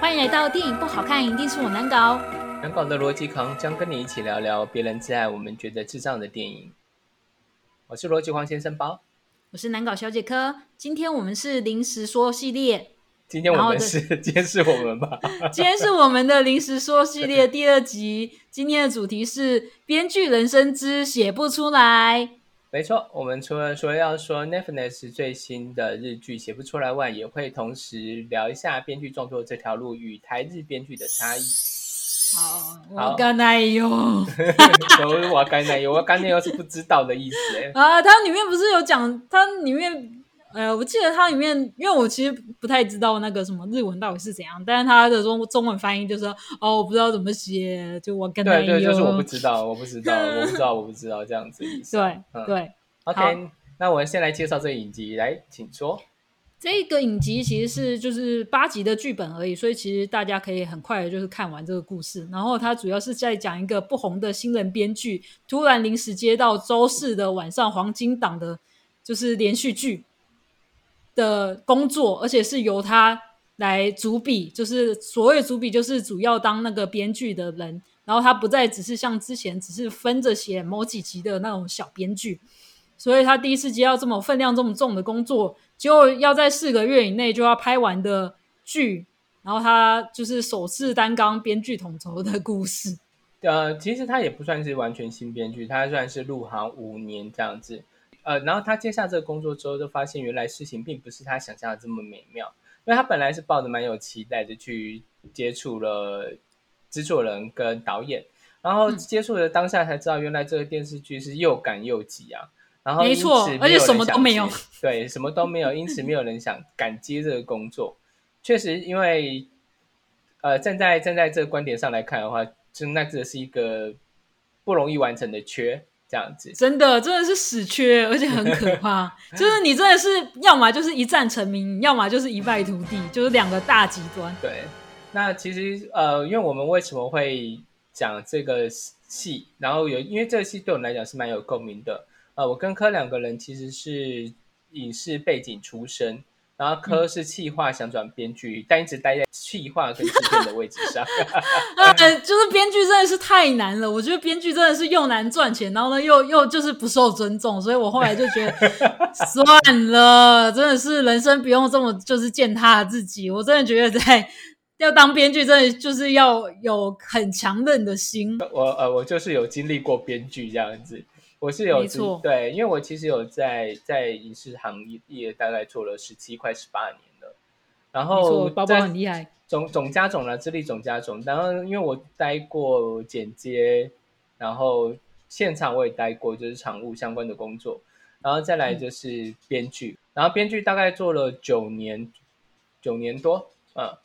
欢迎来到电影不好看，一定是我难搞。难搞的逻辑狂将跟你一起聊聊别人挚爱我们觉得智障的电影。我是逻辑狂先生包，我是难搞小姐科。今天我们是临时说系列，今天我们是 今天是我们吧？今天是我们的临时说系列第二集。今天的主题是编剧人生之写不出来。没错，我们除了说要说 Netflix 最新的日剧写不出来外，也会同时聊一下编剧创作这条路与台日编剧的差异。好，我刚才有，我 干奶油，我干奶油是不知道的意思哎。啊，它里面不是有讲，它里面，呃，我记得它里面，因为我其实不太知道那个什么日文到底是怎样，但是它的中中文翻译就是哦，我不知道怎么写，就我刚才有，对对，就是 我不知道，我不知道，我不知道，我不知道这样子意思。对对，OK，那我们先来介绍这个影集，来，请说。这个影集其实是就是八集的剧本而已，所以其实大家可以很快的就是看完这个故事。然后它主要是在讲一个不红的新人编剧，突然临时接到周四的晚上黄金档的，就是连续剧的工作，而且是由他来主笔，就是所谓主笔就是主要当那个编剧的人。然后他不再只是像之前只是分着写某几集的那种小编剧，所以他第一次接到这么分量这么重的工作。就要在四个月以内就要拍完的剧，然后他就是首次担纲编剧统筹的故事。呃，其实他也不算是完全新编剧，他算是入行五年这样子。呃，然后他接下这个工作之后，就发现原来事情并不是他想象的这么美妙，因为他本来是抱着蛮有期待的去接触了制作人跟导演，然后接触的当下才知道，原来这个电视剧是又赶又急啊。然后，没错，而且什么都没有，对，什么都没有，因此没有人想 敢接这个工作。确实，因为呃，站在站在这个观点上来看的话，就那这是一个不容易完成的缺，这样子，真的真的是死缺，而且很可怕。就是你真的是要么就是一战成名，要么就是一败涂地，就是两个大极端。对，那其实呃，因为我们为什么会讲这个戏，然后有因为这个戏对我们来讲是蛮有共鸣的。呃，我跟柯两个人其实是影视背景出身，然后科是气化想转编剧，但一直待在气化跟制片的位置上。呃，就是编剧真的是太难了，我觉得编剧真的是又难赚钱，然后呢又又就是不受尊重，所以我后来就觉得 算了，真的是人生不用这么就是践踏自己。我真的觉得在要当编剧，真的就是要有很强韧的心。我呃，我就是有经历过编剧这样子。我是有对，因为我其实有在在影视行业大概做了十七快十八年了，然后包包很厉害，总总加总了资历总加总，然后因为我待过剪接，然后现场我也待过，就是场务相关的工作，然后再来就是编剧，然后编剧大概做了九年九年多，嗯，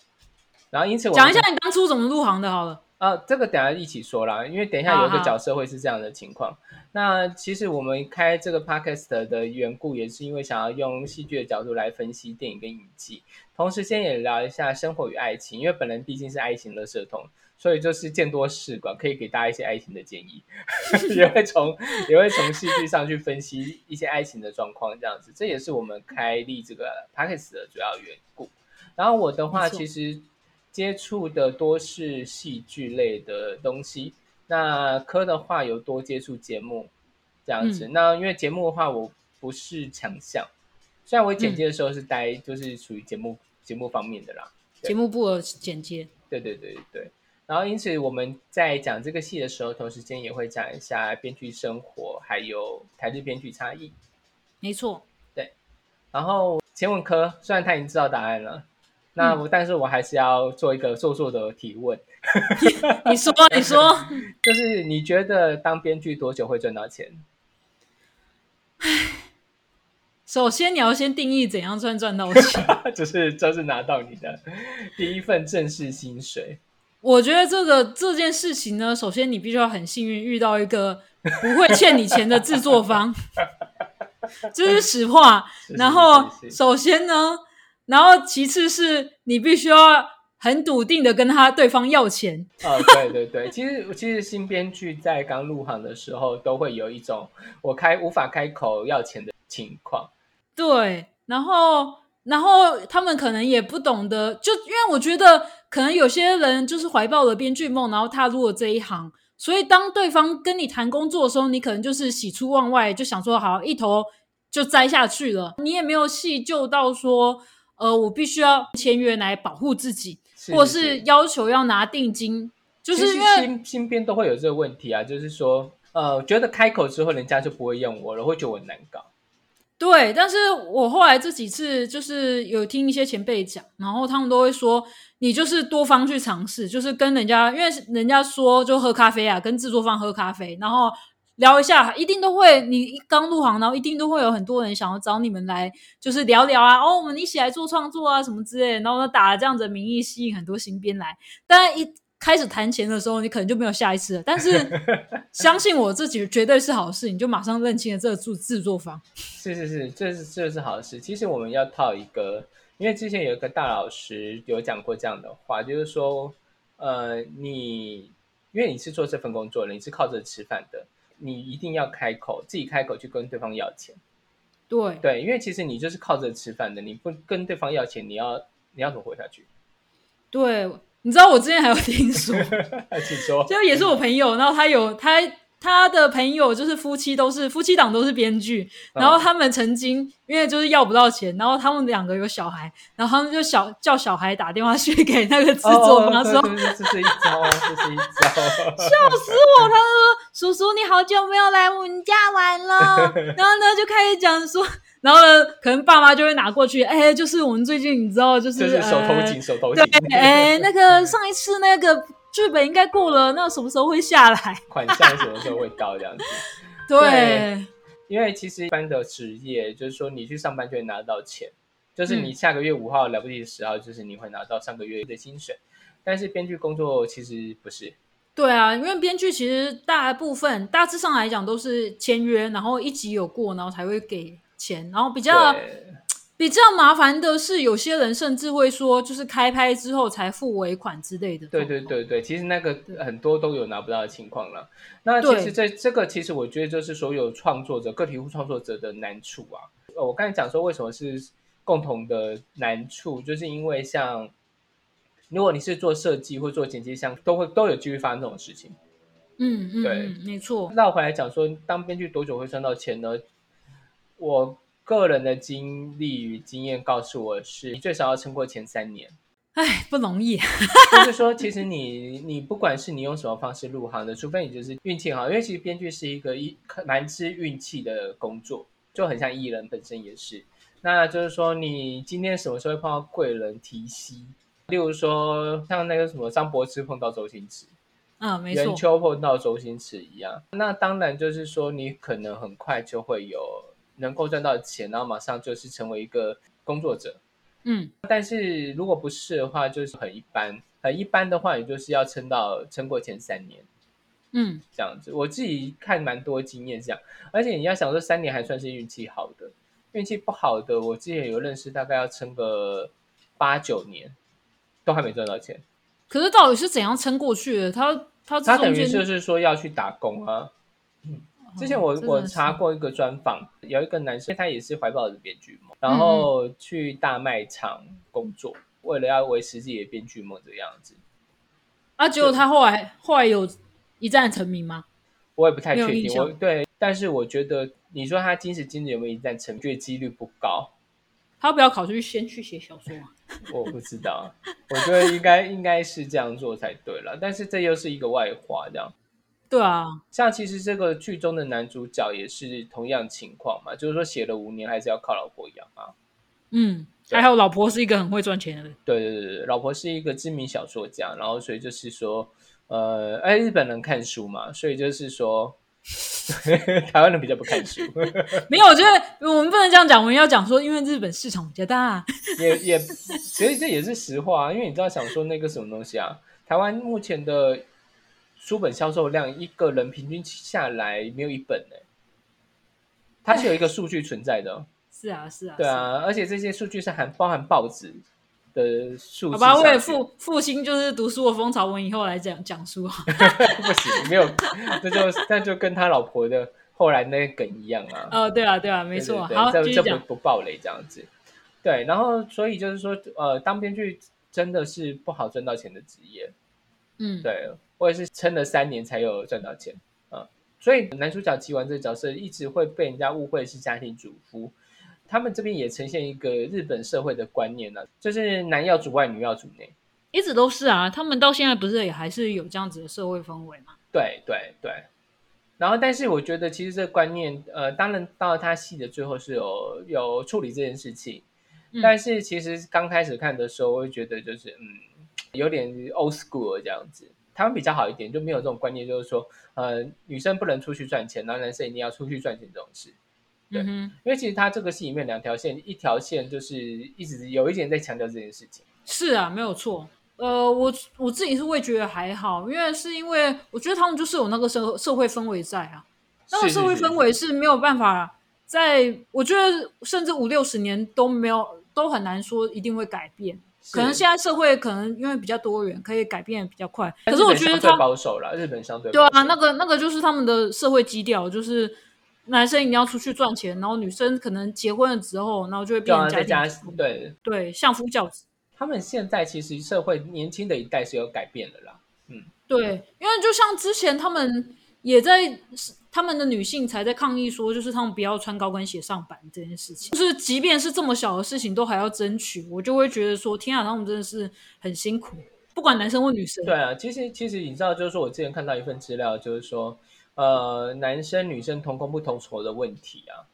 然后因此我讲一下你当初怎么入行的，好了。啊，这个等下一起说啦，因为等一下有一个角色会是这样的情况。那其实我们开这个 podcast 的缘故，也是因为想要用戏剧的角度来分析电影跟影集，同时先也聊一下生活与爱情。因为本人毕竟是爱情的社童，所以就是见多识广，可以给大家一些爱情的建议，也会从也会从戏剧上去分析一些爱情的状况，这样子，这也是我们开立这个 podcast 的主要缘故。然后我的话，其实。接触的多是戏剧类的东西，那科的话有多接触节目这样子。那因为节目的话，我不是强项，虽然我剪接的时候是待，就是属于节目节目方面的啦。节目部的剪接，对对对对。然后因此我们在讲这个戏的时候，同时间也会讲一下编剧生活，还有台日编剧差异。没错，对。然后前文科，虽然他已经知道答案了。那我，但是我还是要做一个做作的提问。你说，你说，就是你觉得当编剧多久会赚到钱？唉，首先你要先定义怎样算赚到钱，就是就是拿到你的第一份正式薪水。我觉得这个这件事情呢，首先你必须要很幸运遇到一个不会欠你钱的制作方，这是实话。然后，首先呢。然后，其次是你必须要很笃定的跟他对方要钱啊！对对对，其实其实新编剧在刚入行的时候，都会有一种我开无法开口要钱的情况。对，然后然后他们可能也不懂得，就因为我觉得可能有些人就是怀抱了编剧梦，然后踏入了这一行，所以当对方跟你谈工作的时候，你可能就是喜出望外，就想说好一头就栽下去了，你也没有细究到说，呃，我必须要签约来保护自己，或是要求要拿定金，就是因为新新编都会有这个问题啊，就是说，呃，觉得开口之后人家就不会用我了，会觉得我难搞。对，但是我后来这几次就是有听一些前辈讲，然后他们都会说，你就是多方去尝试，就是跟人家，因为人家说就喝咖啡啊，跟制作方喝咖啡，然后聊一下，一定都会，你刚入行，然后一定都会有很多人想要找你们来，就是聊聊啊，哦，我们一起来做创作啊，什么之类，然后呢打了这样子的名义，吸引很多新编来，但一。开始谈钱的时候，你可能就没有下一次了。但是 相信我，这绝绝对是好事，你就马上认清了这个制制作方。是是是，这是这是好事。其实我们要套一个，因为之前有一个大老师有讲过这样的话，就是说，呃，你因为你是做这份工作的，你是靠着吃饭的，你一定要开口，自己开口去跟对方要钱。对对，因为其实你就是靠着吃饭的，你不跟对方要钱，你要你要怎么活下去？对。你知道我之前还有听说，就也是我朋友，然后他有他他的朋友就是夫妻都是夫妻档都是编剧，然后他们曾经因为就是要不到钱，然后他们两个有小孩，然后他们就小叫小孩打电话去给那个制作方说，这是一招，这是一招，笑死我！他说叔叔你好久没有来我们家玩了，然后呢就开始讲说。然后呢，可能爸妈就会拿过去，哎，就是我们最近你知道，就是手头紧，手头紧。对，哎，那个上一次那个剧本应该过了，那什么时候会下来？款项什么时候会到？这样子。对，因为其实一般的职业，就是说你去上班就会拿到钱，就是你下个月五号了不起十号，就是你会拿到上个月的薪水。但是编剧工作其实不是。对啊，因为编剧其实大部分大致上来讲都是签约，然后一集有过，然后才会给。钱，然后比较比较麻烦的是，有些人甚至会说，就是开拍之后才付尾款之类的。对对对对，其实那个很多都有拿不到的情况了。那其实这这个，其实我觉得就是所有创作者、个体户创作者的难处啊。呃，我刚才讲说为什么是共同的难处，就是因为像如果你是做设计或做剪辑，像都会都有机会发生这种事情。嗯嗯，对，没错。那我回来讲说，当编剧多久会赚到钱呢？我个人的经历与经验告诉我，是你最少要撑过前三年。哎，不容易。就是说，其实你你不管是你用什么方式入行的，除非你就是运气好，因为其实编剧是一个一蛮吃运气的工作，就很像艺人本身也是。那就是说，你今天什么时候会碰到贵人提携？例如说，像那个什么张柏芝碰到周星驰，啊，没错，袁秋碰到周星驰一样。那当然就是说，你可能很快就会有。能够赚到钱，然后马上就是成为一个工作者，嗯，但是如果不是的话，就是很一般，很一般的话，也就是要撑到撑过前三年，嗯，这样子。我自己看蛮多经验这样，而且你要想说三年还算是运气好的，运气不好的，我之前有认识，大概要撑个八九年，都还没赚到钱。可是到底是怎样撑过去的？他他他等于就是说要去打工啊。之前我我查过一个专访，有一个男生，他也是怀抱着编剧梦，然后去大卖场工作，为了要维持自己的编剧梦这个样子。啊，结果他后来后来有一战成名吗？我也不太确定。我对，但是我觉得你说他今时今日有没有一战成名，的几率不高。他要不要考虑先去写小说啊？我不知道，我觉得应该应该是这样做才对了。但是这又是一个外话，这样。对啊，像其实这个剧中的男主角也是同样情况嘛，就是说写了五年还是要靠老婆养啊。嗯，还有老婆是一个很会赚钱的人。对对对对，老婆是一个知名小说家，然后所以就是说，呃，哎，日本人看书嘛，所以就是说，台湾人比较不看书。没有，我觉得我们不能这样讲，我们要讲说，因为日本市场比较大。也也，其实这也是实话，啊因为你知道想说那个什么东西啊，台湾目前的。书本销售量一个人平均下来没有一本呢，它是有一个数据存在的。是啊，是啊，对啊，而且这些数据是含包含报纸的数。好吧，为了复复兴就是读书的风潮，我以后来讲讲书 不行，没有，那就那就跟他老婆的后来那个梗一样啊。哦，对啊，对啊，没错。好，这这不不暴雷这样子。对，然后所以就是说，呃，当编剧。真的是不好赚到钱的职业。嗯，对，我也是撑了三年才有赚到钱啊。所以男主角吉丸这个角色一直会被人家误会是家庭主妇。他们这边也呈现一个日本社会的观念呢，就是男要主外，女要主内，一直都是啊。他们到现在不是也还是有这样子的社会氛围吗？对对对。然后，但是我觉得其实这个观念，呃，当然到了他戏的最后是有有处理这件事情，但是其实刚开始看的时候，我会觉得就是嗯，有点 old school 这样子。他们比较好一点，就没有这种观念，就是说，呃，女生不能出去赚钱，然后男生一定要出去赚钱这种事。对，因为其实他这个戏里面两条线，一条线就是一直有一点在强调这件事情。是啊，没有错。呃，我我自己是会觉得还好，因为是因为我觉得他们就是有那个社社会氛围在啊，那个社会氛围是没有办法在，我觉得甚至五六十年都没有，都很难说一定会改变。可能现在社会可能因为比较多元，可以改变比较快。可是我觉得他保守了，日本相对对啊，那个那个就是他们的社会基调，就是。男生一定要出去赚钱，然后女生可能结婚了之后，然后就会变成家庭对对相夫教子。他们现在其实社会年轻的一代是有改变的啦，嗯，对，因为就像之前他们也在他们的女性才在抗议说，就是他们不要穿高跟鞋上班这件事情，就是即便是这么小的事情都还要争取，我就会觉得说，天啊，他们真的是很辛苦，不管男生或女生。对啊，其实其实你知道，就是说我之前看到一份资料，就是说。呃，男生女生同工不同酬的问题啊，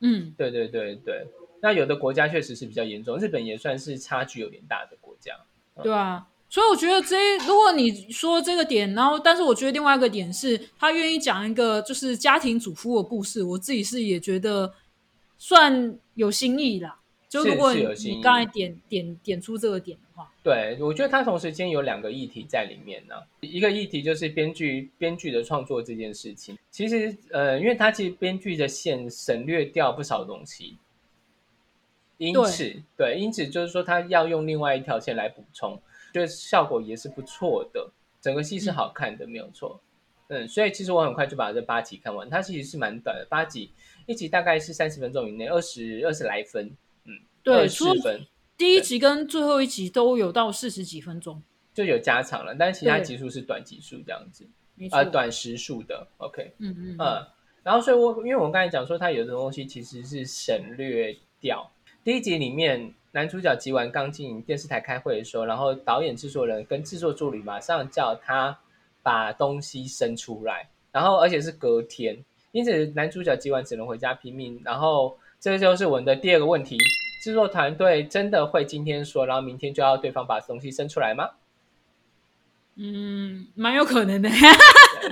嗯，对对对对，那有的国家确实是比较严重，日本也算是差距有点大的国家，对啊，所以我觉得这如果你说这个点，然后但是我觉得另外一个点是他愿意讲一个就是家庭主妇的故事，我自己是也觉得算有新意啦。就如果你刚才点点点出这个点的话，对我觉得他同时间有两个议题在里面呢。一个议题就是编剧编剧的创作这件事情，其实呃，因为他其实编剧的线省略掉不少东西，因此对，因此就是说他要用另外一条线来补充，觉得效果也是不错的，整个戏是好看的，没有错。嗯，所以其实我很快就把这八集看完，它其实是蛮短的，八集一集大概是三十分钟以内，二十二十来分。嗯对，十分第一集跟最后一集都有到四十几分钟，就有加长了，但是其他集数是短集数这样子，啊，短时数的。OK，嗯嗯嗯，然后所以，我因为我刚才讲说，它有的东西其实是省略掉。第一集里面，男主角吉完刚进电视台开会的时候，然后导演、制作人跟制作助理马上叫他把东西生出来，然后而且是隔天，因此男主角吉完只能回家拼命。然后这就是我们的第二个问题。制作团队真的会今天说，然后明天就要对方把东西生出来吗？嗯，蛮有可能的。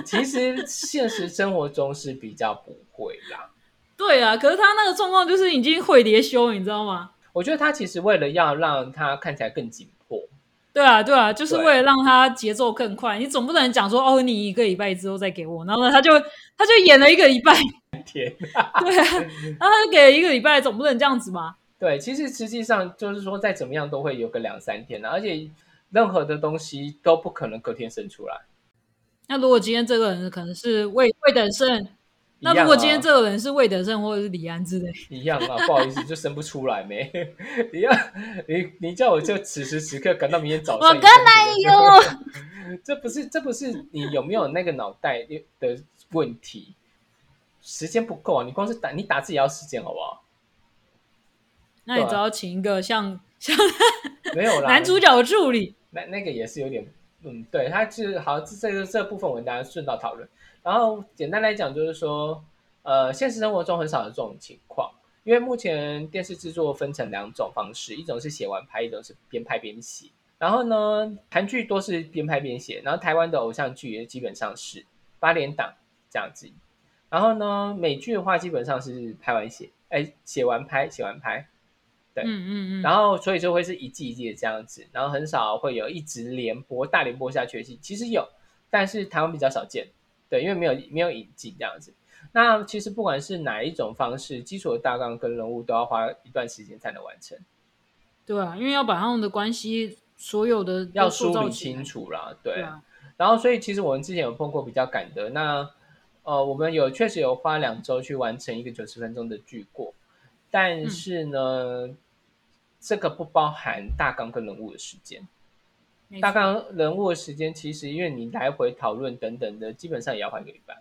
其实现实生活中是比较不会啦。对啊，可是他那个状况就是已经会叠修，你知道吗？我觉得他其实为了要让他看起来更紧迫。对啊，对啊，就是为了让他节奏更快。你总不能讲说哦，你一个礼拜之后再给我，然后呢，他就他就演了一个礼拜。天，对啊，然后他就给了一个礼拜，总不能这样子吧？对，其实实际上就是说，再怎么样都会有个两三天的，而且任何的东西都不可能隔天生出来。那如果今天这个人可能是魏魏等胜，那如果今天这个人是魏德胜或者是李安之类，一样啊，不好意思，就生不出来没。一样，你你叫我就此时此刻赶到明天早上，我跟没有，这不是这不是你有没有那个脑袋的问题，时间不够啊！你光是打你打字也要时间，好不好？那你只要请一个像像没有啦 男主角的助理，那那个也是有点嗯，对，他是好这个这部分我们大家顺道讨论。然后简单来讲就是说，呃，现实生活中很少有这种情况，因为目前电视制作分成两种方式，一种是写完拍，一种是边拍边写。然后呢，韩剧多是边拍边写，然后台湾的偶像剧也基本上是八连档这样子。然后呢，美剧的话基本上是拍完写，哎，写完拍，写完拍。对，嗯嗯嗯，然后所以就会是一季一季的这样子，然后很少会有一直连播大连播下去的戏，其实有，但是台湾比较少见，对，因为没有没有引进这样子。那其实不管是哪一种方式，基础的大纲跟人物都要花一段时间才能完成。对啊，因为要把他们的关系所有的要梳理清楚啦，对啊。然后所以其实我们之前有碰过比较赶的，那呃，我们有确实有花两周去完成一个九十分钟的剧过，但是呢。这个不包含大纲跟人物的时间。大纲人物的时间，其实因为你来回讨论等等的，基本上也要花一个礼拜。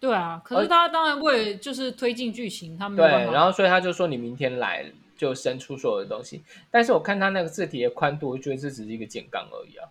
对啊，可是他当然会就是推进剧情，他们对，然后所以他就说你明天来就生出所有的东西。但是我看他那个字体的宽度，我觉得这只是一个简纲而已啊，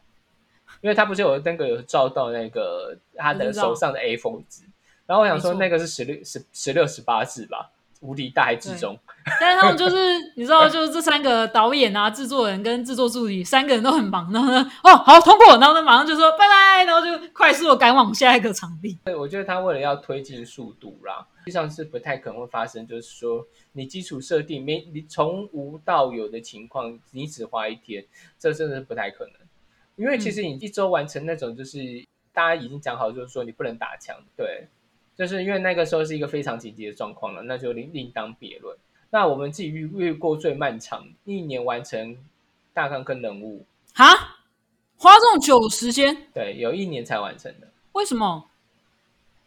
因为他不是有那个有照到那个他的手上的 A4 字，然后我想说那个是十六十十六十八字吧。无敌大海之中，但是他们就是你知道，就是这三个导演啊、制作人跟制作助理三个人都很忙，然后呢，哦，好通过，然后呢，马上就说拜拜，然后就快速的赶往下一个场地。对，我觉得他为了要推进速度啦，实际上是不太可能会发生，就是说你基础设定没你从无到有的情况，你只花一天，这真的是不太可能。因为其实你一周完成那种，就是大家已经讲好，就是说你不能打枪，对。就是因为那个时候是一个非常紧急的状况了，那就另另当别论。那我们自己遇遇过最漫长一年完成大纲跟人物哈，花这种久时间？对，有一年才完成的。为什么？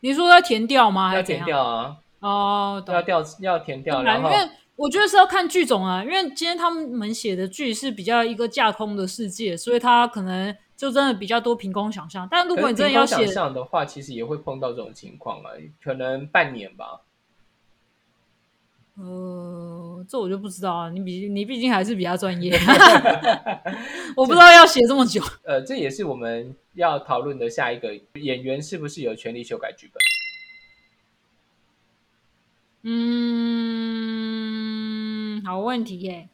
你说要填掉吗？要填掉啊！哦，要掉要填掉，然后因为我觉得是要看剧种啊，因为今天他们写的剧是比较一个架空的世界，所以他可能。就真的比较多凭空想象，但如果你真的要想象的话，其实也会碰到这种情况啊，可能半年吧。呃，这我就不知道啊，你比你毕竟还是比较专业，我不知道要写这么久。呃，这也是我们要讨论的下一个演员是不是有权利修改剧本？嗯，好问题耶。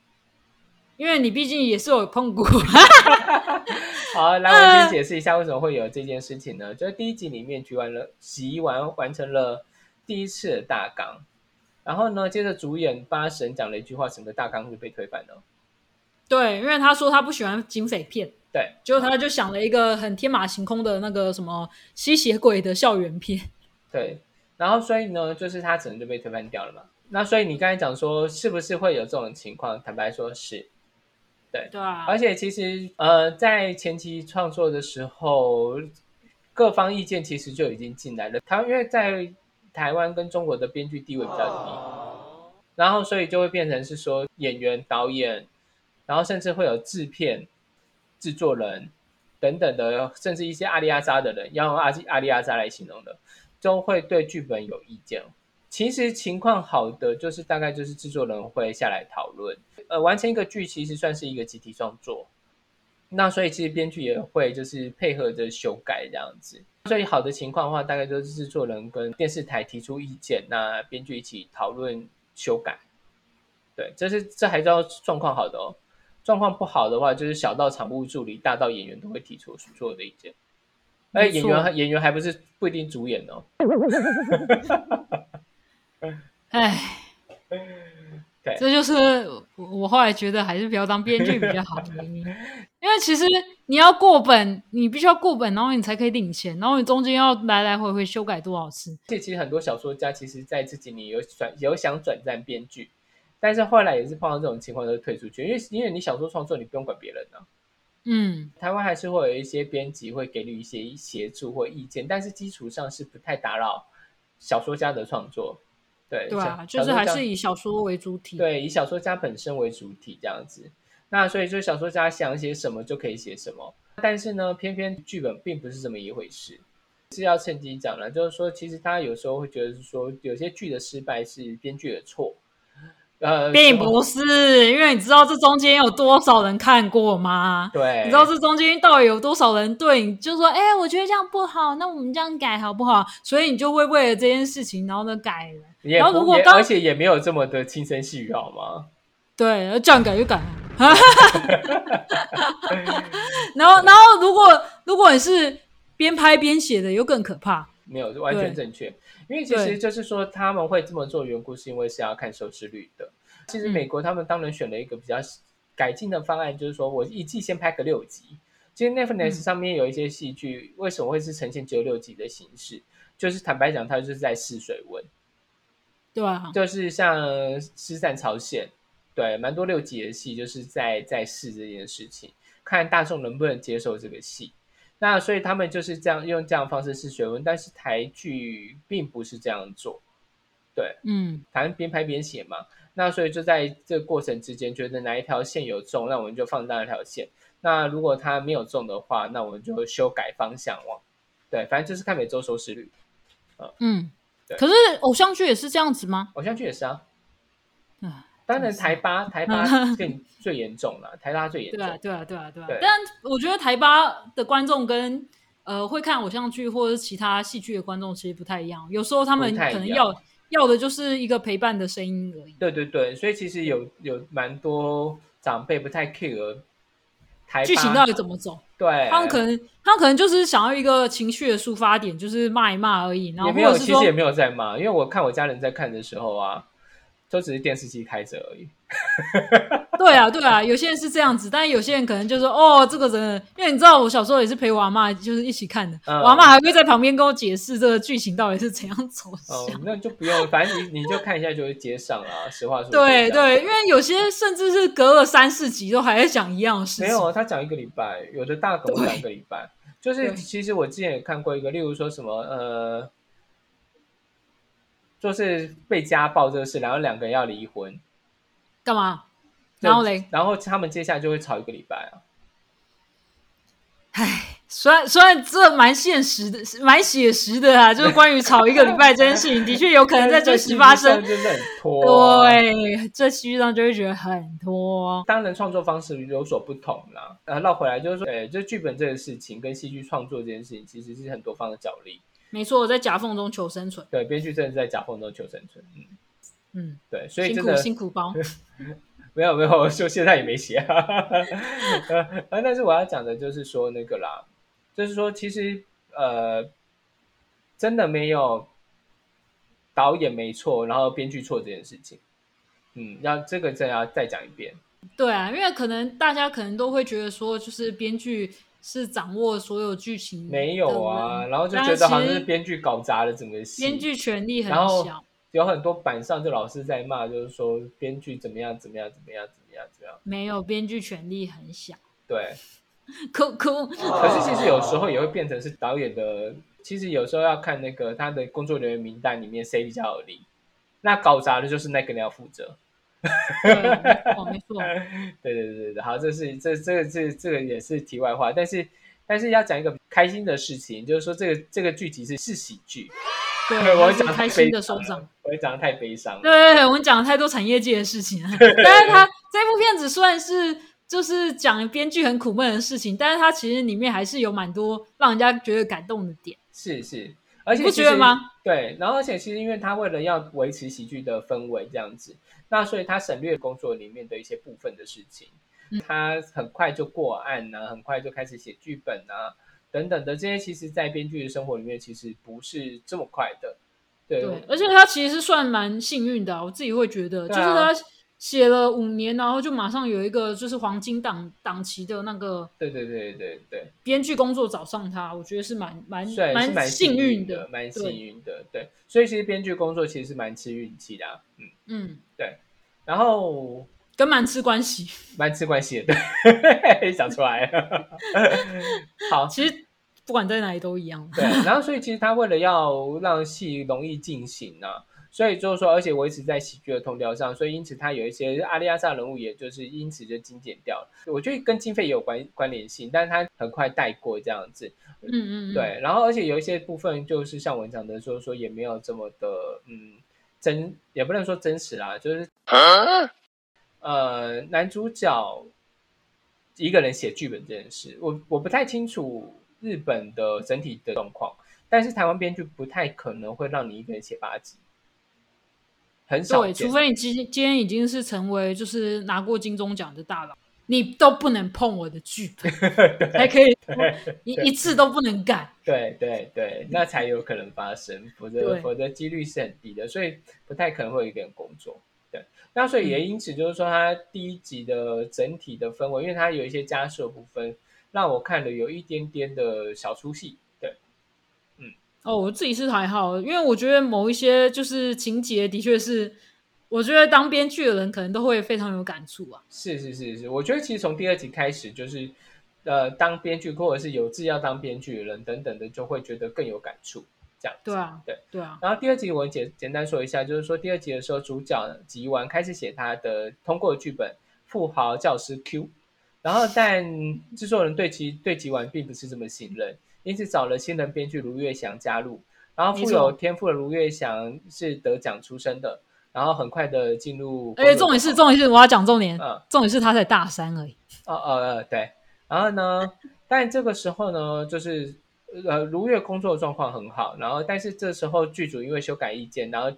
因为你毕竟也是有碰过，好，来我先解释一下为什么会有这件事情呢？就是第一集里面局完了，洗完完成了第一次的大纲，然后呢，接着主演八神讲了一句话，整个大纲就被推翻了。对，因为他说他不喜欢警匪片，对，结果他就想了一个很天马行空的那个什么吸血鬼的校园片。对，然后所以呢，就是他只能就被推翻掉了嘛。那所以你刚才讲说是不是会有这种情况？坦白说是。对对啊，而且其实呃，在前期创作的时候，各方意见其实就已经进来了。他因为在台湾跟中国的编剧地位比较低，然后所以就会变成是说演员、导演，然后甚至会有制片、制作人等等的，甚至一些阿里阿扎的人，要用阿阿里阿扎来形容的，都会对剧本有意见。其实情况好的就是大概就是制作人会下来讨论。呃，完成一个剧其实算是一个集体创作，那所以其实编剧也会就是配合着修改这样子。所以好的情况的话，大概就是制作人跟电视台提出意见，那编剧一起讨论修改。对，这是这还叫状况好的哦。状况不好的话，就是小到场务助理，大到演员都会提出所有的意见。哎，演员演员还不是不一定主演哦。哎。这就是我后来觉得还是不要当编剧比较好的原因，因为其实你要过本，你必须要过本，然后你才可以领钱，然后你中间要来来回回修改多少次。这其实很多小说家其实在这几年有转有想转战编剧，但是后来也是碰到这种情况就退出去，因为因为你小说创作你不用管别人啊。嗯，台湾还是会有一些编辑会给你一些协助或意见，但是基础上是不太打扰小说家的创作。对对啊，就是还是以小说为主体。对，以小说家本身为主体这样子。那所以就小说家想写什么就可以写什么。但是呢，偏偏剧本并不是这么一回事。是要趁机讲了，就是说，其实大家有时候会觉得是说，有些剧的失败是编剧的错。呃，并不是，因为你知道这中间有多少人看过吗？对，你知道这中间到底有多少人对你就说，哎，我觉得这样不好，那我们这样改好不好？所以你就会为了这件事情，然后呢改了。然后如果而且也没有这么的轻声细语，好吗？对，这样改就改。然后，然后如果如果你是边拍边写的，又更可怕。没有，完全正确。因为其实就是说他们会这么做缘故，是因为是要看收视率的。其实美国他们当然选了一个比较改进的方案，就是说我一季先拍个六集。其实 Netflix 上面有一些戏剧，为什么会是呈现只有六集的形式？就是坦白讲，它就是在试水温。对啊，就是像《失散朝鲜》，对，蛮多六集的戏，就是在在试这件事情，看大众能不能接受这个戏。那所以他们就是这样用这样方式试学问，但是台剧并不是这样做，对，嗯，反正边拍边写嘛。那所以就在这个过程之间，觉得哪一条线有中，那我们就放大那条线。那如果它没有中的话，那我们就修改方向往。对，反正就是看每周收视率。嗯，可是偶像剧也是这样子吗？偶像剧也是啊。当然台八台八更最严重了，台八最严重。对啊，对啊，对啊，对啊。但我觉得台八的观众跟呃会看偶像剧或者是其他戏剧的观众其实不太一样，有时候他们可能要要的就是一个陪伴的声音而已。对对对，所以其实有有蛮多长辈不太 care 台剧情到底怎么走。对，他们可能他们可能就是想要一个情绪的抒发点，就是骂一骂而已。然后也没有，其实也没有在骂，因为我看我家人在看的时候啊。都只是电视机开着而已。对啊，对啊，有些人是这样子，但有些人可能就说：“哦，这个人，因为你知道，我小时候也是陪我阿妈，就是一起看的。我阿妈还会在旁边跟我解释这个剧情到底是怎样走向。”那就不用，反正你你就看一下就会接上了。实话说，对对，因为有些甚至是隔了三四集都还在讲一样的事情。没有，他讲一个礼拜，有的大狗讲一个礼拜。就是其实我之前也看过一个，例如说什么呃。就是被家暴这个事，然后两个人要离婚，干嘛？然后嘞，然后他们接下来就会吵一个礼拜啊。唉，虽然虽然这蛮现实的，蛮写实的啊，就是关于吵一个礼拜这件事情，的确有可能在真实发生，真的很拖。对，这戏剧上就会觉得很拖。当然，创作方式有所不同啦。呃，绕回来就是说，哎，就剧本这个事情跟戏剧创作这件事情，其实是很多方的角力。没错，我在夹缝中求生存。对，编剧真的是在夹缝中求生存。嗯嗯，对，所以辛苦辛苦包。没有没有，就现在也没写。啊，但是我要讲的就是说那个啦，就是说其实呃，真的没有导演没错，然后编剧错这件事情。嗯，要这个再要再讲一遍。对啊，因为可能大家可能都会觉得说，就是编剧。是掌握所有剧情没有啊，然后就觉得好像是编剧搞砸了整个戏，编剧权力很小，有很多板上就老是在骂，就是说编剧怎么样怎么样怎么样怎么样怎么样，没有编剧权力很小，对，哭哭。可是其实有时候也会变成是导演的，其实有时候要看那个他的工作人员名单里面谁比较有利，那搞砸的就是那个人要负责。哦，没错，对对对对好，这是这这个这这个也是题外话，但是但是要讲一个开心的事情，就是说这个这个剧集是是喜剧，对我讲开心的收场，我讲的太悲伤，对对对，我们讲了太多产业界的事情，但是他这部片子算是就是讲编剧很苦闷的事情，但是它其实里面还是有蛮多让人家觉得感动的点，是是。而且不觉得吗？对，然后而且其实因为他为了要维持喜剧的氛围这样子，那所以他省略工作里面的一些部分的事情，他很快就过案呢，很快就开始写剧本啊，等等的这些，其实，在编剧的生活里面其实不是这么快的。对，而且他其实是算蛮幸运的，我自己会觉得，就是他。写了五年，然后就马上有一个就是黄金档档期的那个，对对对对对，编剧工作找上他，我觉得是蛮蛮蛮幸运的，蛮幸运的，对。所以其实编剧工作其实是蛮吃运气的，嗯嗯，对。然后跟蛮吃关系，蛮吃关系的，对，想出来了。好，其实不管在哪里都一样。对，然后所以其实他为了要让戏容易进行呢。所以就是说，而且维持在喜剧的通调上，所以因此他有一些阿利亚萨人物，也就是因此就精简掉了。我觉得跟经费也有关关联性，但是他很快带过这样子。嗯嗯，对。然后而且有一些部分就是像文章的说说，也没有这么的嗯真，也不能说真实啦，就是呃男主角一个人写剧本这件事，我我不太清楚日本的整体的状况，但是台湾编剧不太可能会让你一个人写八集。很少，对，除非你今今天已经是成为就是拿过金钟奖的大佬，你都不能碰我的剧本，还可以 一一次都不能改。对对对，那才有可能发生，否则否则几率是很低的，所以不太可能会有一个人工作。对，那所以也因此就是说，它第一集的整体的氛围，因为它有一些加设部分，让我看了有一点点的小出戏。哦，我自己是还好，因为我觉得某一些就是情节的确是，我觉得当编剧的人可能都会非常有感触啊。是是是是，我觉得其实从第二集开始，就是呃，当编剧或者是有志要当编剧的人等等的，就会觉得更有感触。这样。对啊，对对啊。然后第二集我简简单说一下，就是说第二集的时候，主角吉丸开始写他的通过剧本《富豪教师 Q》，然后但制作人对其对吉丸并不是这么信任，因此找了新人编剧卢月祥加入。然后富有天赋的卢月祥是得奖出身的，然后很快的进入。而且重点是，重点是我要讲重点，嗯，重点是他在大三而已。哦哦呃对，然后呢，但这个时候呢，就是呃卢月工作状况很好，然后但是这时候剧组因为修改意见，然后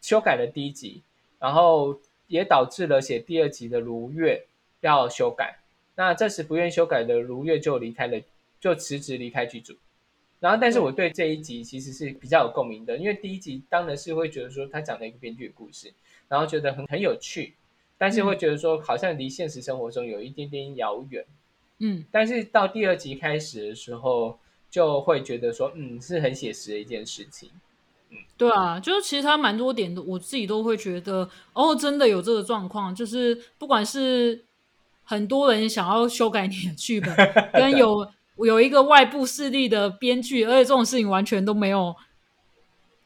修改了第一集，然后也导致了写第二集的卢月要修改。那这时不愿修改的卢月就离开了，就辞职离开剧组。然后，但是我对这一集其实是比较有共鸣的，因为第一集当然是会觉得说他讲了一个编剧的故事，然后觉得很很有趣，但是会觉得说好像离现实生活中有一点点遥远，嗯。但是到第二集开始的时候，就会觉得说，嗯，是很写实的一件事情。嗯，对啊，就是其实他蛮多点的，我自己都会觉得，哦，真的有这个状况，就是不管是很多人想要修改你的剧本，跟有。有一个外部势力的编剧，而且这种事情完全都没有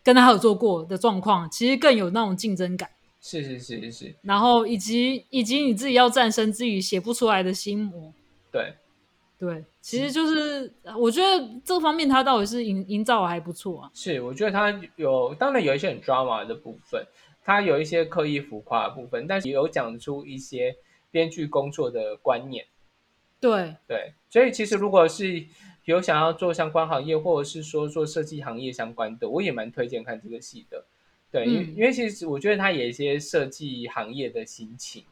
跟他合作过的状况，其实更有那种竞争感。是是是是是。然后以及以及你自己要战胜自己写不出来的心魔。对对，其实就是我觉得这方面他到底是营营造的还不错啊。是，我觉得他有当然有一些很 drama 的部分，他有一些刻意浮夸的部分，但是有讲出一些编剧工作的观念。对对，所以其实如果是有想要做相关行业，或者是说做设计行业相关的，我也蛮推荐看这个戏的。对，因为因为其实我觉得他有一些设计行业的心情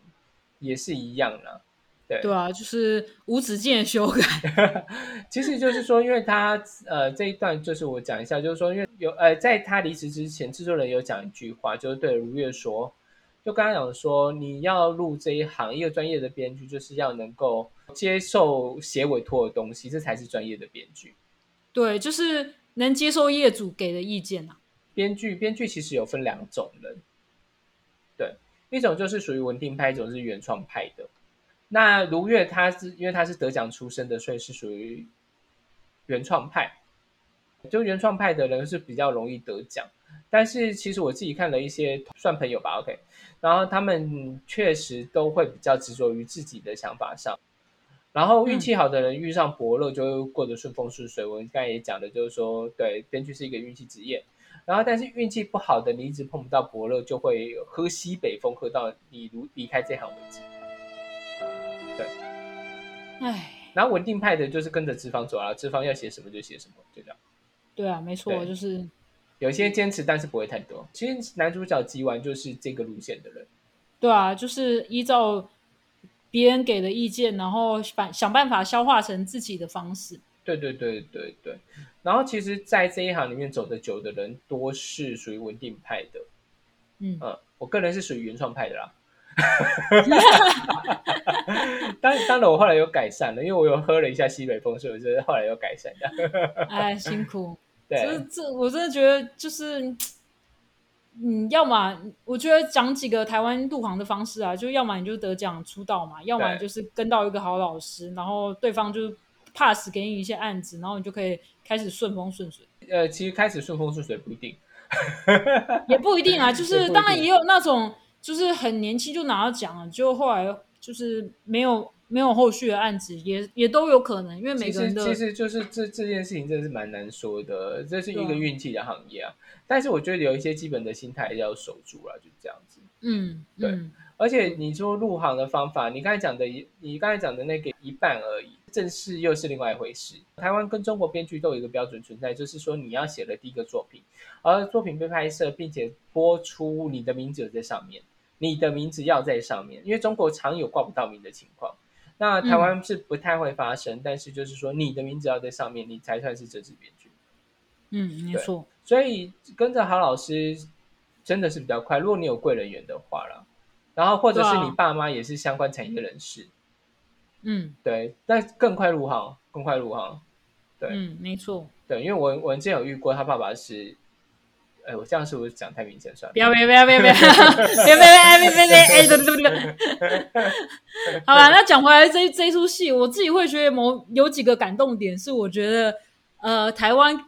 也是一样的。对对啊，就是无止境的修改。其实就是说，因为他呃这一段就是我讲一下，就是说因为有呃在他离职之前，制作人有讲一句话，就是对如月说。就刚刚讲说，你要入这一行，一个专业的编剧就是要能够接受写委托的东西，这才是专业的编剧。对，就是能接受业主给的意见啊。编剧，编剧其实有分两种人，对，一种就是属于稳定派，一种是原创派的。那如月他是因为他是得奖出身的，所以是属于原创派。就原创派的人是比较容易得奖。但是其实我自己看了一些算朋友吧，OK，然后他们确实都会比较执着于自己的想法上，然后运气好的人遇上伯乐就会过得顺风顺水。我刚才也讲的就是说，对，编剧是一个运气职业，然后但是运气不好的，你一直碰不到伯乐，就会喝西北风，喝到你如离开这行为止。对，唉，然后稳定派的就是跟着资方走啊，资方要写什么就写什么，就这样。对啊，没错，就是。有些坚持，但是不会太多。其实男主角吉完就是这个路线的人。对啊，就是依照别人给的意见，然后反想办法消化成自己的方式。对对对对对。然后其实，在这一行里面走的久的人，多是属于稳定派的。嗯嗯，我个人是属于原创派的啦。当当然，我后来有改善了，因为我有喝了一下西北风，所以我觉得后来有改善的。哎，辛苦。这这我真的觉得就是，嗯，要么我觉得讲几个台湾入行的方式啊，就要么你就得奖出道嘛，要么就是跟到一个好老师，然后对方就 pass 给你一些案子，然后你就可以开始顺风顺水。呃，其实开始顺风顺水不一定，也不一定啊，就是当然也有那种就是很年轻就拿到奖了，就后来就是没有。没有后续的案子，也也都有可能，因为每个人的其实就是这这件事情真的是蛮难说的，这是一个运气的行业啊。但是我觉得有一些基本的心态要守住了，就这样子。嗯，对。而且你说入行的方法，你刚才讲的一，你刚才讲的那个一半而已，正式又是另外一回事。台湾跟中国编剧都有一个标准存在，就是说你要写了第一个作品，而作品被拍摄并且播出，你的名字在上面，你的名字要在上面，因为中国常有挂不到名的情况。那台湾是不太会发生，但是就是说你的名字要在上面，你才算是这支编剧。嗯，没错。所以跟着郝老师真的是比较快。如果你有贵人缘的话啦，然后或者是你爸妈也是相关产业人士，嗯，对，但更快入行，更快入行。对，嗯，没错。对，因为我我之前有遇过，他爸爸是。哎，我这样是不是讲太明显？算了，不要不要不要不要不要不要不要不要不要哎，对对对对。好了，那讲回来，这这出戏，我自己会觉得某有几个感动点，是我觉得呃，台湾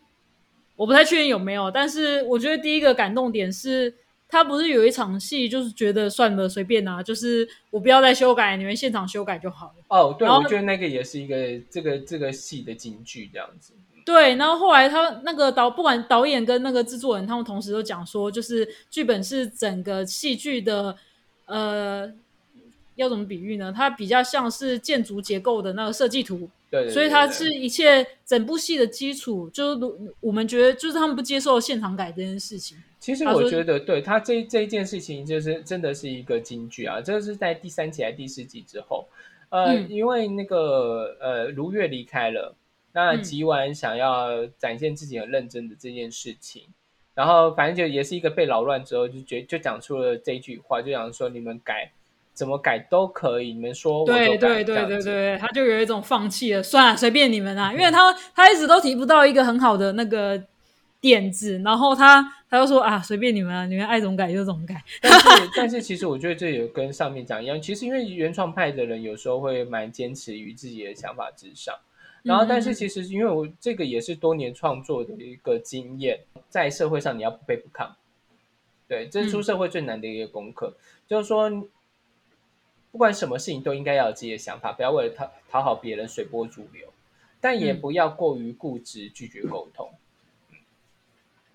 我不太确定有没有，但是我觉得第一个感动点是。他不是有一场戏，就是觉得算了，随便啊，就是我不要再修改，你们现场修改就好了。哦，对，我觉得那个也是一个这个这个戏的金句这样子。对，然后后来他那个导，不管导演跟那个制作人，他们同时都讲说，就是剧本是整个戏剧的，呃，要怎么比喻呢？它比较像是建筑结构的那个设计图。对，所以它是一切整部戏的基础，就是我们觉得，就是他们不接受现场改这件事情。其实我觉得，对他这这一件事情，就是真的是一个金句啊！这是在第三集还是第四集之后，呃，因为那个呃，如月离开了，那吉丸想要展现自己很认真的这件事情，然后反正就也是一个被扰乱之后，就觉就讲出了这句话，就讲说你们改。怎么改都可以，你们说我就改。对对对对对，他就有一种放弃了，算了，随便你们啊，因为他他一直都提不到一个很好的那个点子，然后他他就说啊，随便你们啊，你们爱怎么改就怎么改。但是 但是其实我觉得这也跟上面讲一样，其实因为原创派的人有时候会蛮坚持于自己的想法之上，然后但是其实因为我这个也是多年创作的一个经验，在社会上你要不卑不亢，对，这是出社会最难的一个功课，就是说。不管什么事情都应该要有自己的想法，不要为了讨讨好别人随波逐流，但也不要过于固执拒绝沟通。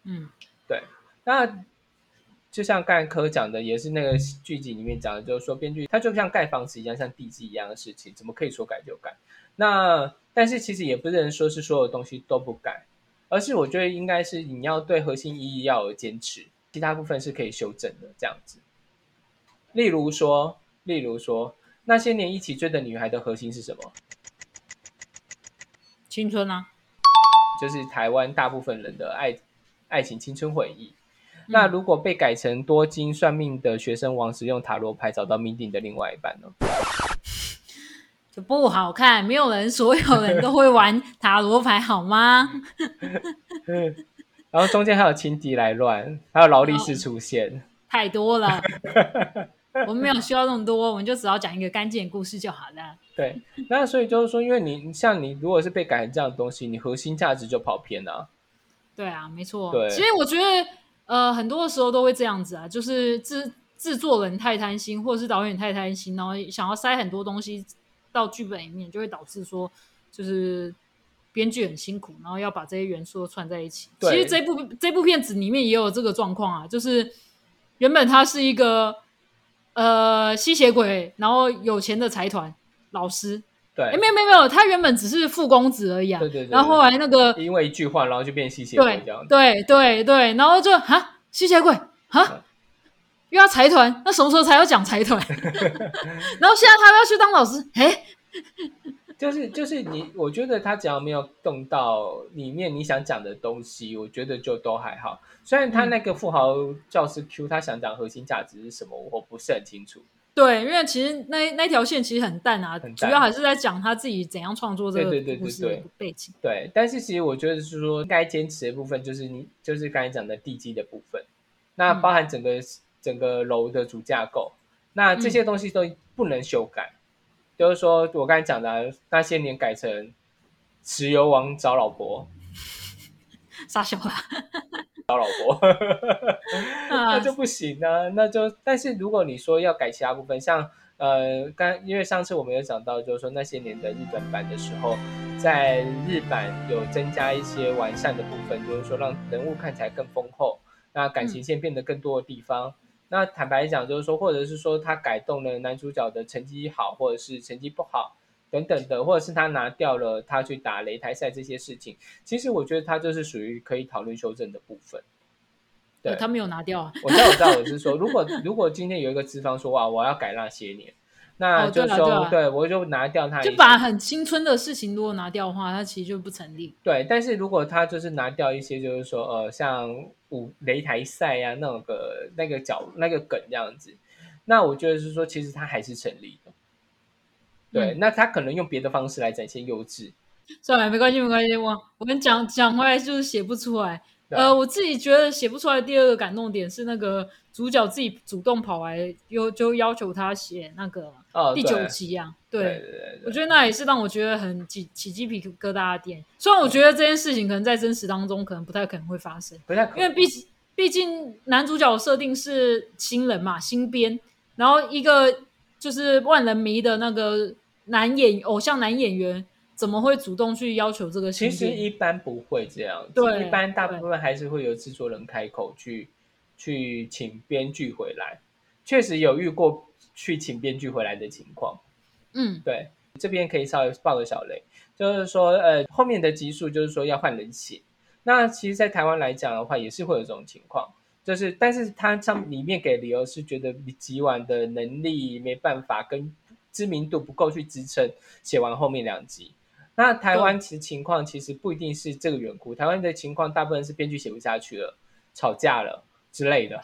嗯，对。那就像刚才科讲的，也是那个剧集里面讲的，就是说编剧他就像盖房子一样，像地基一样的事情，怎么可以说改就改？那但是其实也不能说是所有东西都不改，而是我觉得应该是你要对核心意义要有坚持，其他部分是可以修正的。这样子，例如说。例如说，那些年一起追的女孩的核心是什么？青春啊，就是台湾大部分人的爱爱情青春回忆。那如果被改成多金算命的学生王使用塔罗牌找到命定的另外一半呢？就不好看，没有人所有人都会玩塔罗牌，好吗？然后中间还有情敌来乱，还有劳力士出现，太多了。我们没有需要那么多，我们就只要讲一个干净的故事就好了。对，那所以就是说，因为你像你，如果是被改成这样的东西，你核心价值就跑偏了。对啊，没错。对，其实我觉得，呃，很多的时候都会这样子啊，就是制制作人太贪心，或者是导演太贪心，然后想要塞很多东西到剧本里面，就会导致说，就是编剧很辛苦，然后要把这些元素都串在一起。其实这部这部片子里面也有这个状况啊，就是原本他是一个。呃，吸血鬼，然后有钱的财团老师，对，没有没有没有，他原本只是富公子而已啊。对对对。然后后来那个因为一句话，然后就变吸血鬼这样。对对对，然后就哈吸血鬼哈，又要财团，那什么时候才要讲财团？然后现在他要去当老师，哎。就是就是你，我觉得他只要没有动到里面你想讲的东西，我觉得就都还好。虽然他那个富豪教师 Q，他想讲核心价值是什么，我不是很清楚。对，因为其实那那条线其实很淡啊，主要还是在讲他自己怎样创作这个故事背景。对，但是其实我觉得是说该坚持的部分，就是你就是刚才讲的地基的部分，那包含整个整个楼的主架构，那这些东西都不能修改。就是说我刚才讲的那些年改成石油王找老婆，傻笑了，找老婆，那就不行啊！那就但是如果你说要改其他部分，像呃刚因为上次我们有讲到，就是说那些年的日本版的时候，在日版有增加一些完善的部分，就是说让人物看起来更丰厚，那感情线变得更多的地方。那坦白讲，就是说，或者是说他改动了男主角的成绩好，或者是成绩不好等等的，或者是他拿掉了他去打擂台赛这些事情，其实我觉得他就是属于可以讨论修正的部分。对他没有拿掉啊，我知道，我知道，我是说，如果如果今天有一个资方说哇，我要改那些年。那就说，对我就拿掉它，就把很青春的事情如果拿掉的话，它其实就不成立。对，但是如果他就是拿掉一些，就是说，呃，像舞擂台赛呀，那个那个角那个梗这样子，那我觉得是说，其实他还是成立的。对，那他可能用别的方式来展现幼稚。算了，没关系，没关系，我我们讲讲回来就是写不出来。呃，我自己觉得写不出来。第二个感动点是那个主角自己主动跑来，又就要求他写那个第九集啊。对对对对，我觉得那也是让我觉得很起起鸡皮疙瘩的点。虽然我觉得这件事情可能在真实当中可能不太可能会发生，不太可因为毕毕竟男主角设定是新人嘛，新编，然后一个就是万人迷的那个男演偶像男演员，怎么会主动去要求这个？其实一般不会这样子，对一般大部分还是会由制作人开口去去请编剧回来。确实有遇过去请编剧回来的情况。嗯，对，这边可以稍微爆个小雷，就是说，呃，后面的集数就是说要换人写。那其实，在台湾来讲的话，也是会有这种情况，就是，但是他上里面给理由是觉得吉婉的能力没办法跟知名度不够去支撑写完后面两集。那台湾其实情况其实不一定是这个缘故，台湾的情况大部分是编剧写不下去了，吵架了之类的。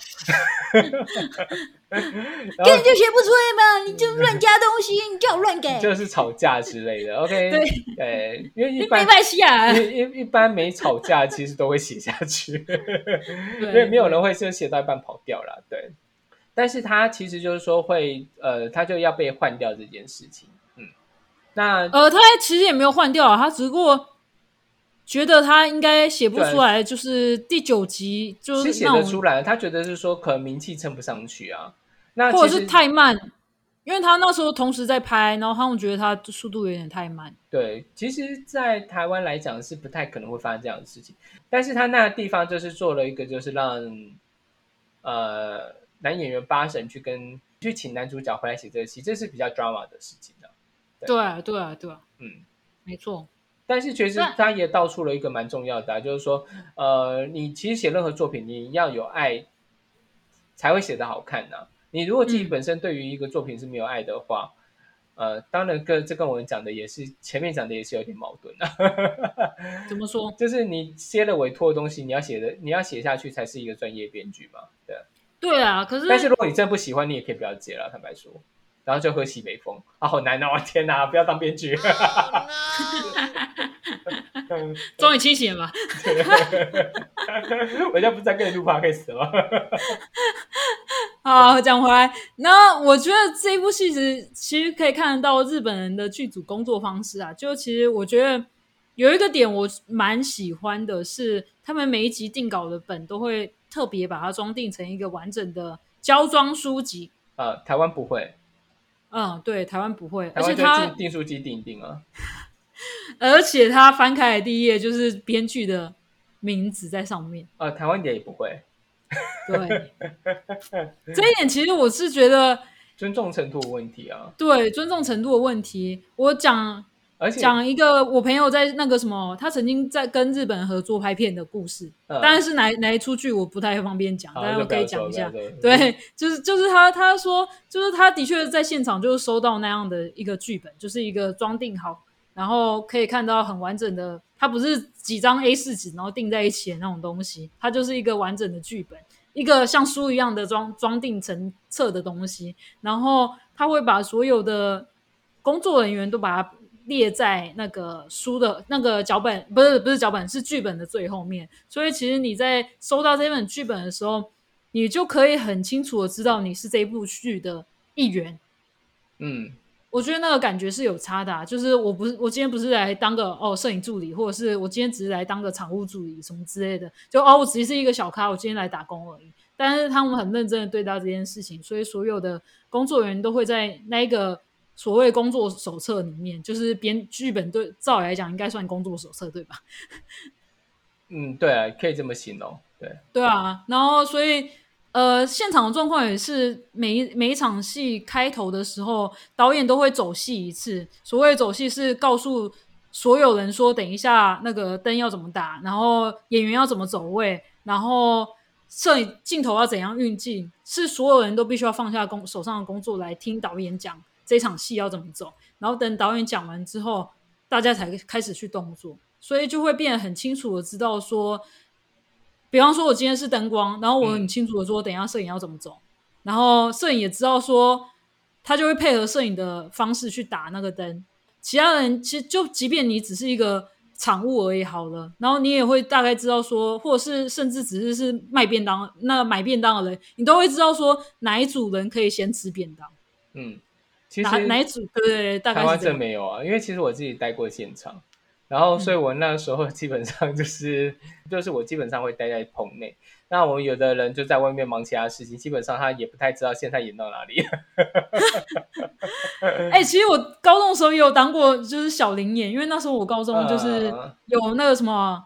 根本就写不出来嘛！你就乱加东西，你叫我乱改，就是吵架之类的。OK，对对，因为一般没关系啊，一一一般没吵架，其实都会写下去，因为对没有人会就写到一半跑掉了。对，但是他其实就是说会呃，他就要被换掉这件事情。嗯，那呃，他其实也没有换掉啊，他只不过觉得他应该写不出来，就是第九集就是写得出来，他觉得是说可能名气撑不上去啊。那或者是太慢，因为他那时候同时在拍，然后他们觉得他速度有点太慢。对，其实，在台湾来讲是不太可能会发生这样的事情，但是他那个地方就是做了一个，就是让呃男演员八神去跟去请男主角回来写这个戏，这是比较 drama 的事情的、对对啊，对啊，对啊，嗯，没错。但是其实他也道出了一个蛮重要的、啊，就是说，呃，你其实写任何作品，你要有爱才会写得好看呐、你如果自己嗯本身对于一个作品是没有爱的话，呃，当然跟这跟我们讲的也是前面讲的也是有点矛盾的、怎么说？就是你接了委托的东西，你要写的你要写下去才是一个专业编剧嘛，对。对啊，可是但是如果你真的不喜欢，你也可以不要接了，坦白说，然后就喝西北风啊，好难哦！天哪，不要当编剧。终于清醒了吧？我现在不是在跟你录 podcast 吗？好，讲回来，那我觉得这一部戏其实其实可以看得到日本人的剧组工作方式啊。就其实我觉得有一个点我蛮喜欢的是，他们每一集定稿的本都会特别把它装订成一个完整的胶装书籍。呃，台湾不会，嗯，对，台湾不会，而且它订订书机订一订啊。而且他翻开来第一页就是编剧的名字在上面。啊，台湾一点也不会，对，这一点其实我是觉得尊重程度的问题啊。对尊重程度的问题。我讲而且讲一个我朋友在那个什么，他曾经在跟日本合作拍片的故事，嗯当然是哪哪一出剧我不太方便讲，好但是我可以讲一下对，就是就是他他说，就是他的确在现场就是收到那样的一个剧本，就是一个装订好，然后可以看到很完整的，它不是几张 A 四纸然后订在一起的那种东西，它就是一个完整的剧本，一个像书一样的装装订成册的东西，然后他会把所有的工作人员都把它列在那个书的那个脚本，不是不是脚本，是剧本的最后面。所以其实你在收到这本剧本的时候，你就可以很清楚的知道你是这部剧的一员。嗯，我觉得那个感觉是有差的、啊，就是我不是我今天不是来当个哦摄影助理，或者是我今天只是来当个场务助理什么之类的，就哦我只是一个小咖，我今天来打工而已。但是他们很认真的对待这件事情，所以所有的工作人员都会在那一个所谓工作手册里面，就是编剧本对照理来讲应该算工作手册对吧？嗯，对啊，可以这么形容。对，对啊，然后所以呃，现场的状况也是每一每一场戏开头的时候，导演都会走戏一次。所谓走戏是告诉所有人说，等一下那个灯要怎么打，然后演员要怎么走位，然后摄影镜头要怎样运镜，是所有人都必须要放下工手上的工作来听导演讲这场戏要怎么走。然后等导演讲完之后，大家才开始去动作，所以就会变得很清楚的知道说。比方说，我今天是灯光，然后我很清楚的说，等一下摄影要怎么走，然后摄影也知道说，他就会配合摄影的方式去打那个灯。其他人其实就即便你只是一个场务而已好了，然后你也会大概知道说，或者是甚至只是是卖便当、那买便当的人，你都会知道说哪一组人可以先吃便当。嗯，其实哪哪一组？对对对，大概台湾真是这。没有啊，因为其实我自己待过现场，然后所以我那时候基本上就是、就是我基本上会待在棚内。那我有的人就在外面忙其他事情，基本上他也不太知道现在演到哪里。哎、其实我高中的时候也有当过，就是小灵演，因为那时候我高中就是嗯有那个什么，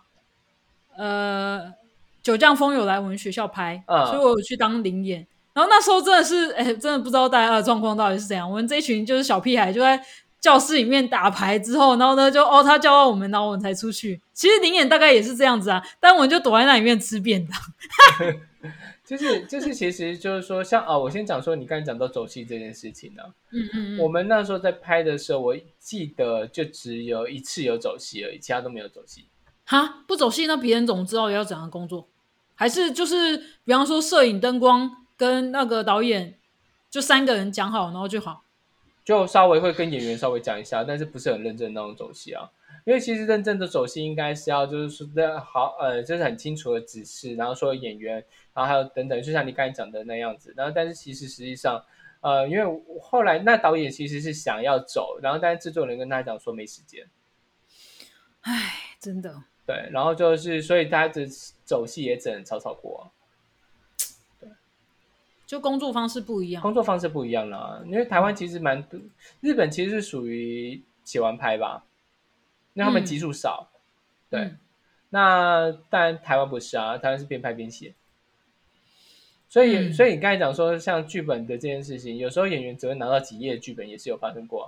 呃，《九降风有来我们学校拍，嗯所以我有去当灵演。然后那时候真的是，哎、真的不知道大家的状况到底是怎样。我们这一群就是小屁孩，就在教室里面打牌之后，然后呢就哦，他叫到我们，然后我们才出去。其实灵演大概也是这样子啊，但我们就躲在那里面吃便当。就 是就是，其实就是说，像哦，我先讲说你刚才讲到走戏这件事情呢、嗯嗯嗯，我们那时候在拍的时候，我记得就只有一次有走戏而已，其他都没有走戏。哈，不走戏，那别人怎么知道要怎样工作？还是就是比方说摄影、灯光跟那个导演，就三个人讲好，然后就好。就稍微会跟演员稍微讲一下，但是不是很认真那种走戏啊。因为其实认真的走戏应该是要就是说的好呃，就是很清楚的指示，然后说演员，然后还有等等，就像你刚才讲的那样子。然后但是其实实际上，呃，因为我后来那导演其实是想要走，然后但是制作人跟他讲说没时间，唉，真的，对，然后就是所以他的走戏也只能草草过啊、就工作方式不一样。工作方式不一样啦，因为台湾其实蛮多，日本其实是属于写完拍吧，因为他们嗯集数少，对。嗯那当然台湾不是啊，台湾是边拍边写，所以、嗯所以你刚才讲说像剧本的这件事情，有时候演员只会拿到几页的剧本，也是有发生过啊。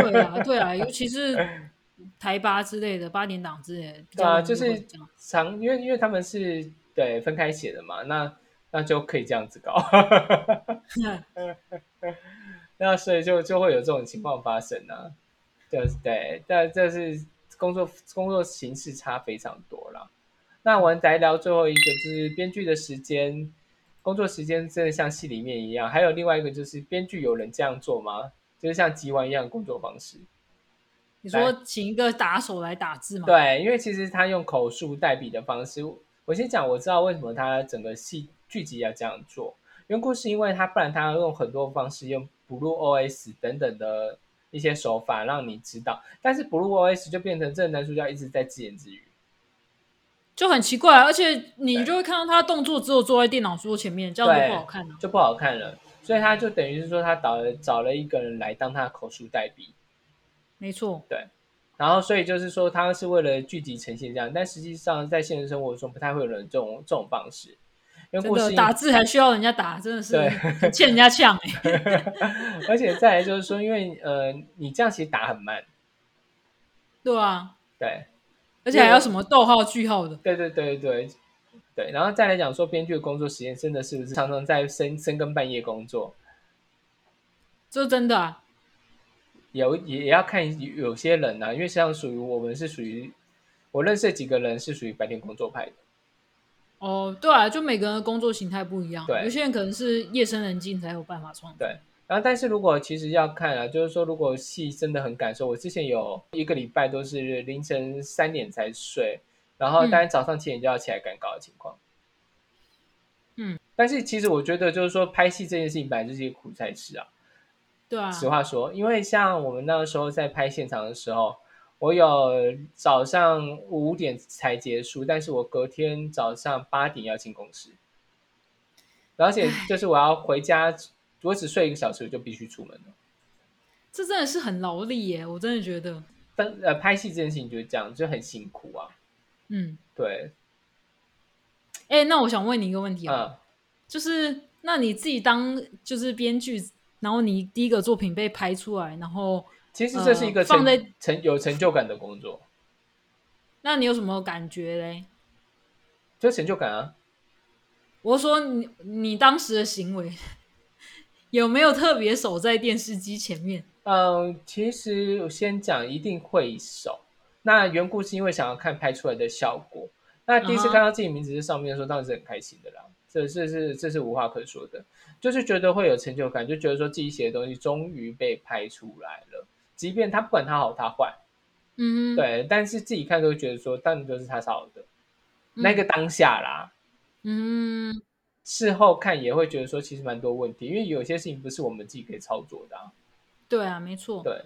对啊，对啊，尤其是台八之类的八点档之类的，对啊，就是常因为因为他们是对分开写的嘛，那那就可以这样子搞，那所以就就会有这种情况发生啊，对对，但这是工作工作形式差非常多了。那我们来聊最后一个，就是编剧的时间，工作时间真的像戏里面一样。还有另外一个就是编剧有人这样做吗？就是像集完一样的工作方式。你说请一个打手来打字吗？对，因为其实他用口述代笔的方式，我先讲，我知道为什么他整个戏剧集要这样做，缘故是因为他不然他要用很多方式，用 Blue OS 等等的一些手法让你知道，但是 Blue OS 就变成这个男主角一直在自言自语。就很奇怪，而且你就会看到他动作只有坐在电脑桌前面，这样就不好看啊。就不好看了，所以他就等于是说他找了找了一个人来当他的口述代笔，没错，对然后所以就是说他是为了聚集呈现这样，但实际上在现实生活中不太会有人这种这种方式，真的打字还需要人家打，真的是对欠人家呛哎、而且再来就是说，因为呃你这样其实打很慢，对啊，对。而且还要什么逗号、句号的，对对对对对，然后再来讲说编剧的工作时间真的是不是常常在深深更半夜工作，这是真的啊。有也也要看有有些人啊，因为像属于我们是属于我认识的几个人是属于白天工作派的，哦，对啊，就每个人的工作形态不一样，对有些人可能是夜深人静才有办法创作。对。然后，但是如果其实要看啊，就是说，如果戏真的很感受，我之前有一个礼拜都是凌晨三点才睡，然后嗯当然早上七点就要起来赶稿的情况。嗯，但是其实我觉得，就是说拍戏这件事情本来就是一个苦差事啊。对啊，实话说，因为像我们那个时候在拍现场的时候，我有早上五点才结束，但是我隔天早上八点要进公司，而且就是我要回家，我只睡一个小时我就必须出门了。这真的是很劳力耶，我真的觉得，但呃，拍戏这件事情就是这样，就很辛苦啊。嗯，对，哎，那我想问你一个问题啊，嗯，就是那你自己当就是编剧，然后你第一个作品被拍出来，然后其实这是一个放在成有成就感的工作，那你有什么感觉嘞？就成就感啊。我说你你当时的行为有没有特别守在电视机前面？嗯，其实我先讲一定会守。那缘故是因为想要看拍出来的效果。那第一次看到自己名字在上面的时候，当然是很开心的啦。这这是这是无话可说的，就是觉得会有成就感，就觉得说自己写的东西终于被拍出来了。即便他不管他好他坏，嗯，对，但是自己看都会觉得说，当然就是他是好的。嗯那个当下啦，嗯，事后看也会觉得说，其实蛮多问题，因为有些事情不是我们自己可以操作的。对啊，没错。对，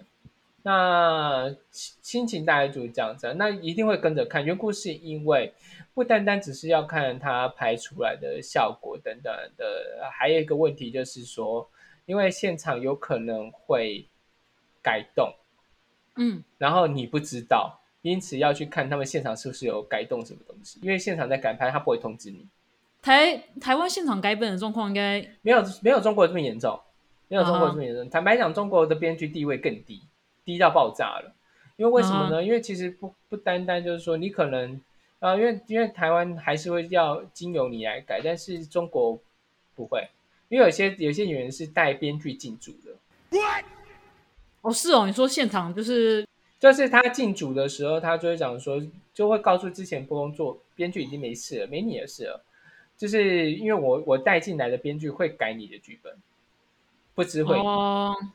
那心情大概就是这样子，那一定会跟着看。原故是因为不单单只是要看它拍出来的效果等等的，还有一个问题就是说，因为现场有可能会改动，嗯，然后你不知道，因此要去看他们现场是不是有改动什么东西，因为现场在改拍，他不会通知你。台台湾现场改本的状况应该没有没有中国这么严重，没有中国这么严重。坦白讲，中国的编剧地位更低，低到爆炸了。因为为什么呢？因为其实不不单单就是说你可能啊，因为因为台湾还是会要经由你来改，但是中国不会，因为有些有些演员是带编剧进组的。哦，是哦，你说现场就是就是他进组的时候，他就会讲说，就会告诉之前不工作编剧已经没事了，没你的事了。就是因为我我带进来的编剧会改你的剧本，不知会，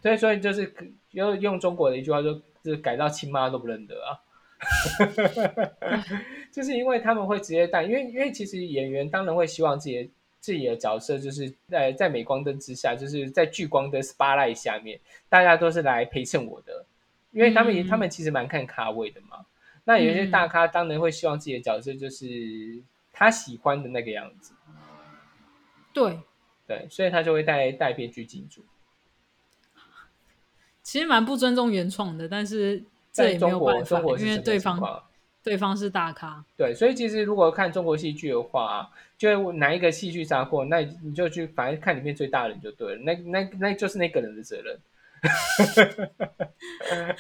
所以所以就是用用中国的一句话说，就是改到亲妈都不认得啊 就是因为他们会直接带，因为因为其实演员当然会希望自己的自己的角色就是在在镁光灯之下，就是在聚光灯 spotlight 下面，大家都是来陪衬我的，因为他们他们其实蛮看咖位的嘛，那有些大咖当然会希望自己的角色就是他喜欢的那个样子。对，对，所以他就会带带编剧进驻，其实蛮不尊重原创的，但是这也没有办法，因为对方对方是大咖。对，所以其实如果看中国戏剧的话，就哪一个戏剧砸过，那你就去反正看里面最大的人就对了，那那那就是那个人的责任。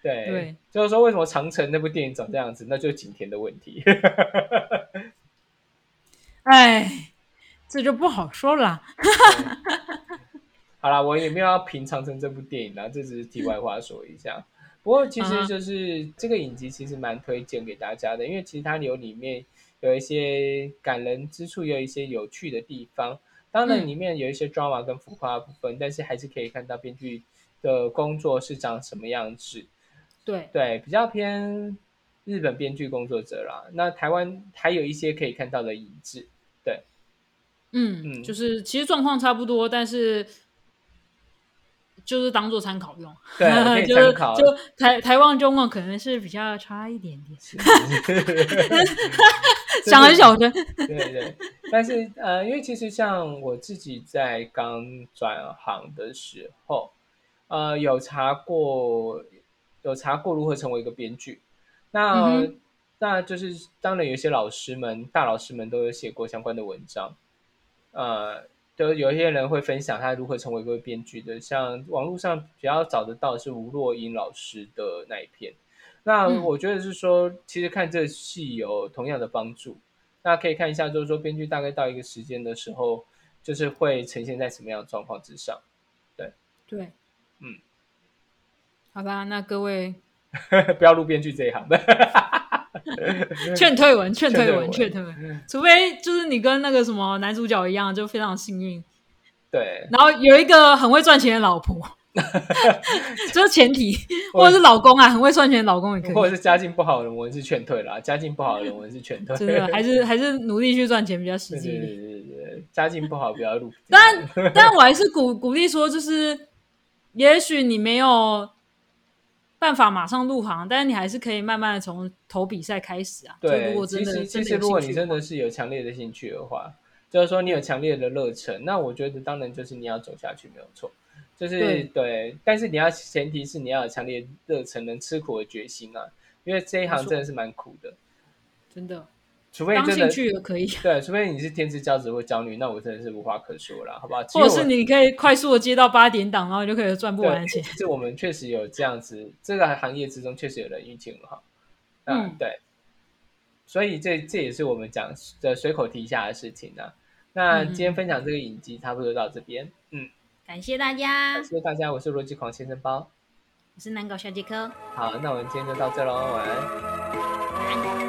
对对，就是说为什么长城那部电影长这样子，那就是景甜的问题。哎。这就不好说了。好了，我也没有要评长城这部电影啊，这只是题外话说一下。不过其实就是这个影集其实蛮推荐给大家的，因为其实它有里面有一些感人之处，也有一些有趣的地方。当然里面有一些 drama 跟浮夸部分，但是还是可以看到编剧的工作是长什么样子。对对，比较偏日本编剧工作者啦。那台湾还有一些可以看到的影子。对，嗯嗯，就是其实状况差不多，但是就是当做参考用。对，就是就台台湾中文可能是比较差一点点。讲很小声。对对，但是呃，因为其实像我自己在刚转行的时候，呃，有查过，有查过如何成为一个编剧。那那就是当然有一些老师们、大老师们都有写过相关的文章。呃，就有一些人会分享他如何成为一位编剧的，像网络上比较找得到是吴若英老师的那一篇。那我觉得是说，其实看这戏有同样的帮助。那可以看一下，就是说编剧大概到一个时间的时候，就是会呈现在什么样的状况之上。对对，嗯，好吧，那各位 不要录编剧这一行。劝退文，劝退文，劝退文。除非就是你跟那个什么男主角一样，就非常幸运。对。然后有一个很会赚钱的老婆，这是前提，或者是老公啊，很会赚钱的老公也可以。或者是家境不好的人，我是劝退啦；家境不好的人，我是劝退。真的，还是还是努力去赚钱比较实际。对对对对，家境不好不要入。但但我还是鼓鼓励说，就是也许你没有。办法马上入行，但是你还是可以慢慢的从投比赛开始啊。对，其实其实如果你真的是有强烈的兴趣的话，就是说你有强烈的热忱，那我觉得当然就是你要走下去没有错。就是对，但是你要前提是你要有强烈热忱，能吃苦的决心啊，因为这一行真的是蛮苦的，真的。除非真的可以，对，除非你是天之骄子或骄女，那我真的是无话可说了，好不好？或者是你可以快速的接到八点档，然后就可以赚不完的钱。这我们确实有这样子，这个行业之中确实有人运气很好。嗯，对。所以这这也是我们讲的随口提一下的事情呢。那今天分享这个影集差不多到这边，嗯，感谢大家，感谢大家，我是逻辑狂先生包，我是难搞小杰克。好，那我们今天就到这喽，晚安。